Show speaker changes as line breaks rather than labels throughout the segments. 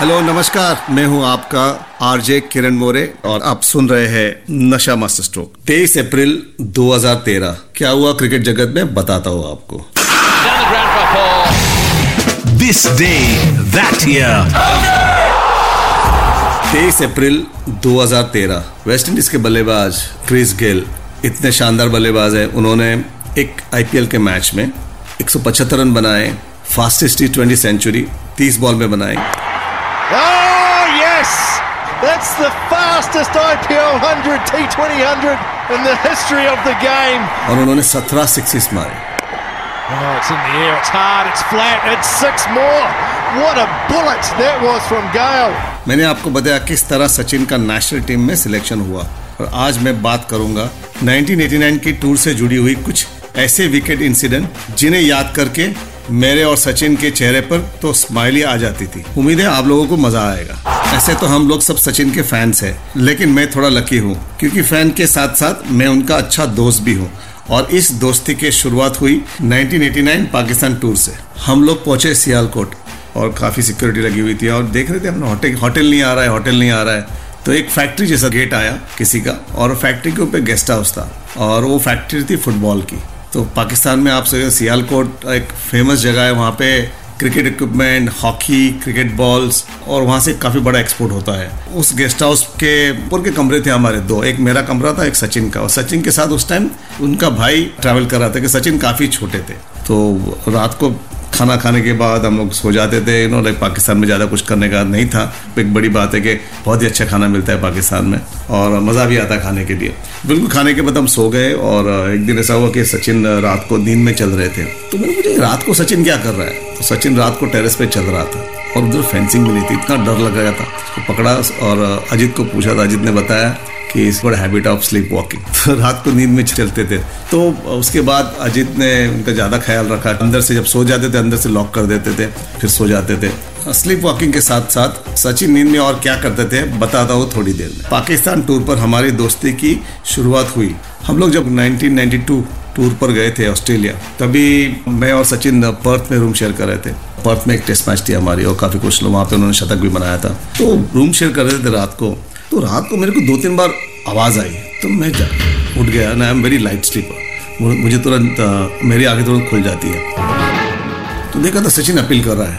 Hello नमस्कार। मैं हूँ आपका आरजे किरण मोरे और आप सुन रहे हैं नशा मास्टर स्ट्रोक। 23 अप्रैल 2013 क्या हुआ क्रिकेट जगत में? बताता हूँ आपको।
This day that year
23 April 2013 West Indies के बल्लेबाज क्रिस गेल इतने शानदार बल्लेबाज हैं। उन्होंने एक आईपीएल के मैच में 175 रन बनाए fastest T twenty century 30 ball में बनाए।
Oh, yes! That's the fastest IPL 100, T20 100 in the history of the game.
और उन्होंने 17 सिक्सिस मारे
Oh, it's in the air, it's hard, it's flat, it's six more. What a bullet that was from Gale.
मैंने आपको बताया किस तरह सचिन का national team में सिलेक्शन हुआ और आज मैं बात करूँगा 1989 की टूर से जुड़ी हुई कुछ ऐसे विकेट इंसिडेंट जिन्हें याद करके मेरे और सचिन के चेहरे पर तो स्माइली आ जाती थी। उम्मीद है आप लोगों को मज़ा आएगा। ऐसे तो हम लोग सब सचिन के फैंस हैं, लेकिन मैं थोड़ा लकी हूँ, क्योंकि फ़ैन के साथ साथ मैं उनका अच्छा दोस्त भी हूँ, और इस दोस्ती की शुरुआत हुई 1989 पाकिस्तान टूर से। हम लोग पहुँचे सियालकोट, और काफ़ी सिक्योरिटी लगी हुई थी, और देख रहे थे अपना होटल होटल नहीं आ रहा है होटल नहीं आ रहा है। तो एक फैक्ट्री जैसा गेट आया किसी का, और फैक्ट्री के ऊपर गेस्ट हाउस था, और वो फैक्ट्री थी फुटबॉल की। तो पाकिस्तान में आप सियालकोट एक फ़ेमस जगह है, वहाँ पे cricket equipment hockey cricket balls और वहाँ से काफ़ी बड़ा एक्सपोर्ट होता है। उस गेस्ट हाउस के ऊपर के कमरे थे हमारे दो, एक मेरा कमरा था, एक सचिन का। और सचिन के साथ उस टाइम उनका भाई ट्रैवल कर रहा था कि सचिन काफ़ी छोटे थे। तो रात को खाना खाने के बाद हम लोग सो जाते थे। यू नो लाइक पाकिस्तान में ज़्यादा कुछ करने का नहीं था। एक बड़ी बात है कि बहुत ही अच्छा खाना मिलता है पाकिस्तान में और मज़ा भी आता खाने के लिए। बिल्कुल खाने के बाद हम सो गए और एक दिन ऐसा हुआ कि सचिन रात को नींद में चल रहे थे। तो मैंने पूछा रात को सचिन क्या कर रहा है? तो सचिन रात को टेरेस पे चल रहा था और उधर फेंसिंग भी नहीं थी। इतना डर लग गया था। तो पकड़ा और अजित को पूछा था। अजीत ने बताया कि इस बड़ा हैबिट ऑफ़ स्लीप वॉकिंग रात को नींद में चलते थे। तो उसके बाद अजीत ने उनका ज़्यादा ख्याल रखा। अंदर से जब सो जाते थे, अंदर से लॉक कर देते थे, फिर सो जाते थे। स्लीप वॉकिंग के साथ साथ सचिन नींद में और क्या करते थे, बताता हूँ थोड़ी देर में। पाकिस्तान टूर पर हमारी दोस्ती की शुरुआत हुई। हम लोग जब 1992 टूर पर गए थे ऑस्ट्रेलिया, तभी मैं और सचिन पर्थ में रूम शेयर कर रहे थे। पर्थ में एक टेस्ट मैच थी हमारी और काफ़ी कुछ लोग वहाँ पे उन्होंने शतक भी बनाया था। तो रूम शेयर कर रहे थे रात को। तो रात को मेरे को दो तीन बार आवाज़ आई। तो मैं जा उठ गया। ना I am very light sleeper मुझे तुरंत मेरी आगे तुरंत खुल जाती है। तो देखा था सचिन अपील कर रहा है।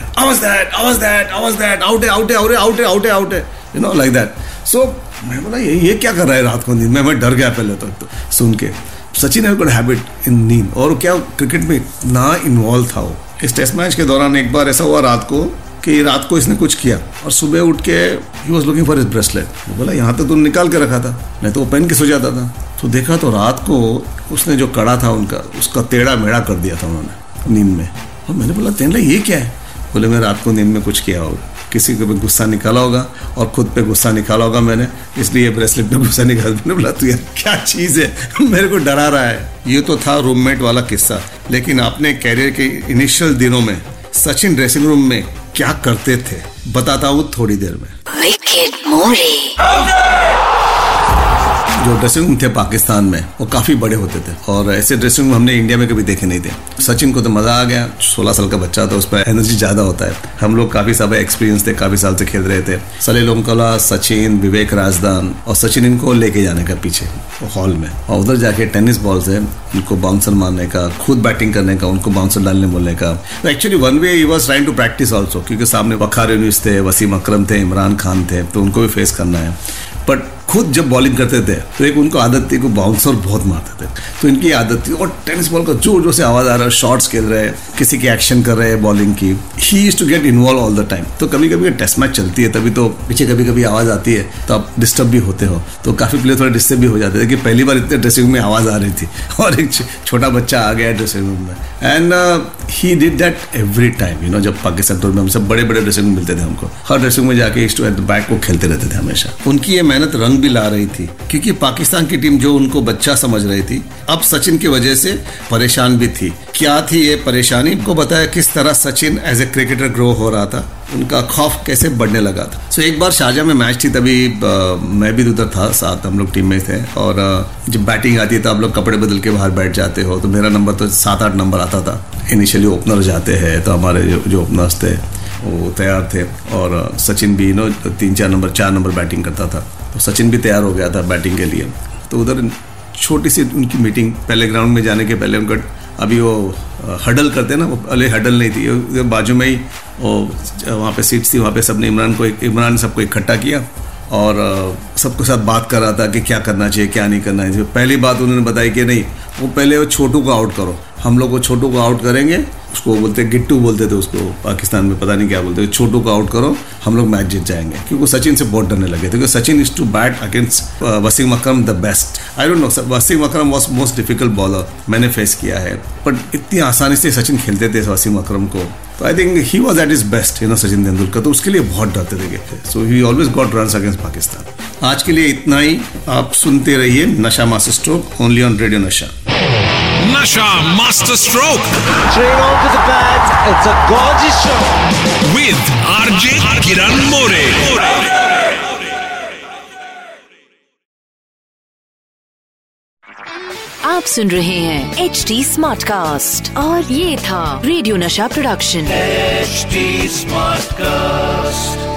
You know like that so मैं बोला ये ये क्या कर रहा है रात को नींद में? मैं डर गया पहले तो, तो सुन के। सचिन है गुड हैबिट इन नींद। और क्या क्रिकेट में इतना इन्वॉल्व था वो। इस टेस्ट मैच के दौरान एक बार ऐसा हुआ रात को कि रात को इसने कुछ किया और सुबह उठ के ही was looking for his bracelet वो बोला, यहाँ तो तूने निकाल के रखा था। मैं तो वो पहन के सो जाता था। तो देखा तो रात को उसने जो कड़ा था उनका, उसका टेढ़ा मेढ़ा कर दिया था उन्होंने नींद में। और मैंने बोला तेनला ये क्या है? बोले, मैं रात को नींद में कुछ किया होगा। किसी को भी गुस्सा निकाला होगा और खुद पे गुस्सा निकाला होगा मैंने, इसलिए ब्रेसलेट पे गुस्सा निकाल मैंने बोला, तू यार, क्या चीज़ है? मेरे को डरा रहा है। ये तो था रूममेट वाला किस्सा। लेकिन अपने कैरियर के इनिशियल दिनों में, सचिन ड्रेसिंग रूम में क्या करते थे? बताता हूँ थोड़ी देर में।
विकेट मोरे
जो ड्रेसिंग रूम थे पाकिस्तान में, वो काफ़ी बड़े होते थे। और ऐसे ड्रेसिंग रूम हमने इंडिया में कभी देखे नहीं थे। सचिन को तो मज़ा आ गया, सोलह साल का बच्चा था उस पर एनर्जी ज़्यादा होता है। हम लोग काफ़ी सारे एक्सपीरियंस थे, काफ़ी साल से खेल रहे थे। सलील लोमकला सचिन, विवेक राजदान और सचिन इनको लेके जाने का पीछे हॉल में। और उधर जाके टेनिस बॉल से उनको बाउंसर मारने का, खुद बैटिंग करने का, उनको बाउंसर डालने बोलने का। Actually one way he was trying to practise also क्योंकि सामने वखार यूनिस थे, वसीम अक्रम थे, इमरान खान थे तो उनको भी फेस करना है। बट खुद जब बॉलिंग करते थे तो एक उनको आदत थी को बाउंसर बहुत मारते थे। तो इनकी आदत थी, और टेनिस बॉल का ज़ोर ज़ोर से आवाज़ आ रहा है शॉट्स खेल रहे हैं, किसी की एक्शन कर रहे हैं बॉलिंग की। He is to get involve all the time तो कभी कभी टेस्ट मैच चलती है, तभी तो पीछे कभी कभी आवाज़ आती है तो आप डिस्टर्ब भी होते हो। तो काफ़ी प्लेयर थोड़े डिस्टर्ब भी हो जाते थे कि पहली बार इतने ड्रेसिंग में आवाज़ आ रही थी, और एक छोटा बच्चा आ गया ड्रेसिंग रूम में। And he did that every time you know जब पाकिस्तान टूर में हम सब बड़े बड़े ड्रेसिंग रूम मिलते थे हमको। हर ड्रेसिंग में जाके, इस टू एट बैक को खेलते रहते थे हमेशा। उनकी ये मेहनत रंग भी ला रही थी क्योंकि पाकिस्तान की टीम जो उनको बच्चा समझ रही थी अब सचिन की वजह से परेशान भी थी। क्या थी ये परेशानी? को बताया किस तरह Sachin as a cricketer grow हो रहा था उनका खौफ कैसे बढ़ने लगा था। सो so, एक बार शाहजहा में मैच थी तभी आ, मैं भी उधर था साथ हम लोग टीम में थे और आ, जब बैटिंग आती है तो आप लोग कपड़े बदल के बाहर बैठ जाते हो तो मेरा नंबर तो सात आठ नंबर आता था। इनिशियली ओपनर जाते हैं तो हमारे जो, जो ओपनर्स थे वो तैयार थे और सचिन भी नो तीन चार नंबर चार नंबर बैटिंग करता था। तो सचिन भी तैयार हो गया था बैटिंग के लिए। तो उधर छोटी सी उनकी मीटिंग, पहले ग्राउंड में जाने के पहले उनका अभी वो हडल करते ना, वो पहले हडल नहीं थी बाजू में ही वहाँ पे सीट्स थी, वहाँ पे सबने इमरान को इमरान सबको इकट्ठा किया और सबके साथ बात कर रहा था कि क्या करना चाहिए, क्या नहीं करना चाहिए। पहली बात उन्होंने बताई कि नहीं, वो पहले वो छोटू को आउट करो, हम लोग वो छोटू को आउट करेंगे उसको बोलते, गिट्टू बोलते थे उसको, पाकिस्तान में, पता नहीं क्या बोलते छोटू को आउट करो, हम लोग मैच जीत जाएँगे। क्योंकि सचिन से बहुत डरने लगे थे, क्योंकि Sachin is to bat against Wasim Akram the best I don't know Wasim Akram was most difficult bowler मैंने फेस किया है। बट इतनी आसानी से सचिन खेलते थे वसीम अक्रम को। तो I think he was at is best you know Sachin Tendulkar. तो उसके लिए बहुत डरते थे so he always got run against Pakistan. आज के लिए इतना ही। आप सुनते रहिए Nasha master stroke only on radio Nasha
Nasha master stroke
Three on to the bat. It's a gorgeous shot.
With RJ Kiran More
आप सुन रहे हैं एच डी स्मार्ट कास्ट और ये था रेडियो नशा प्रोडक्शन
HD Smartcast.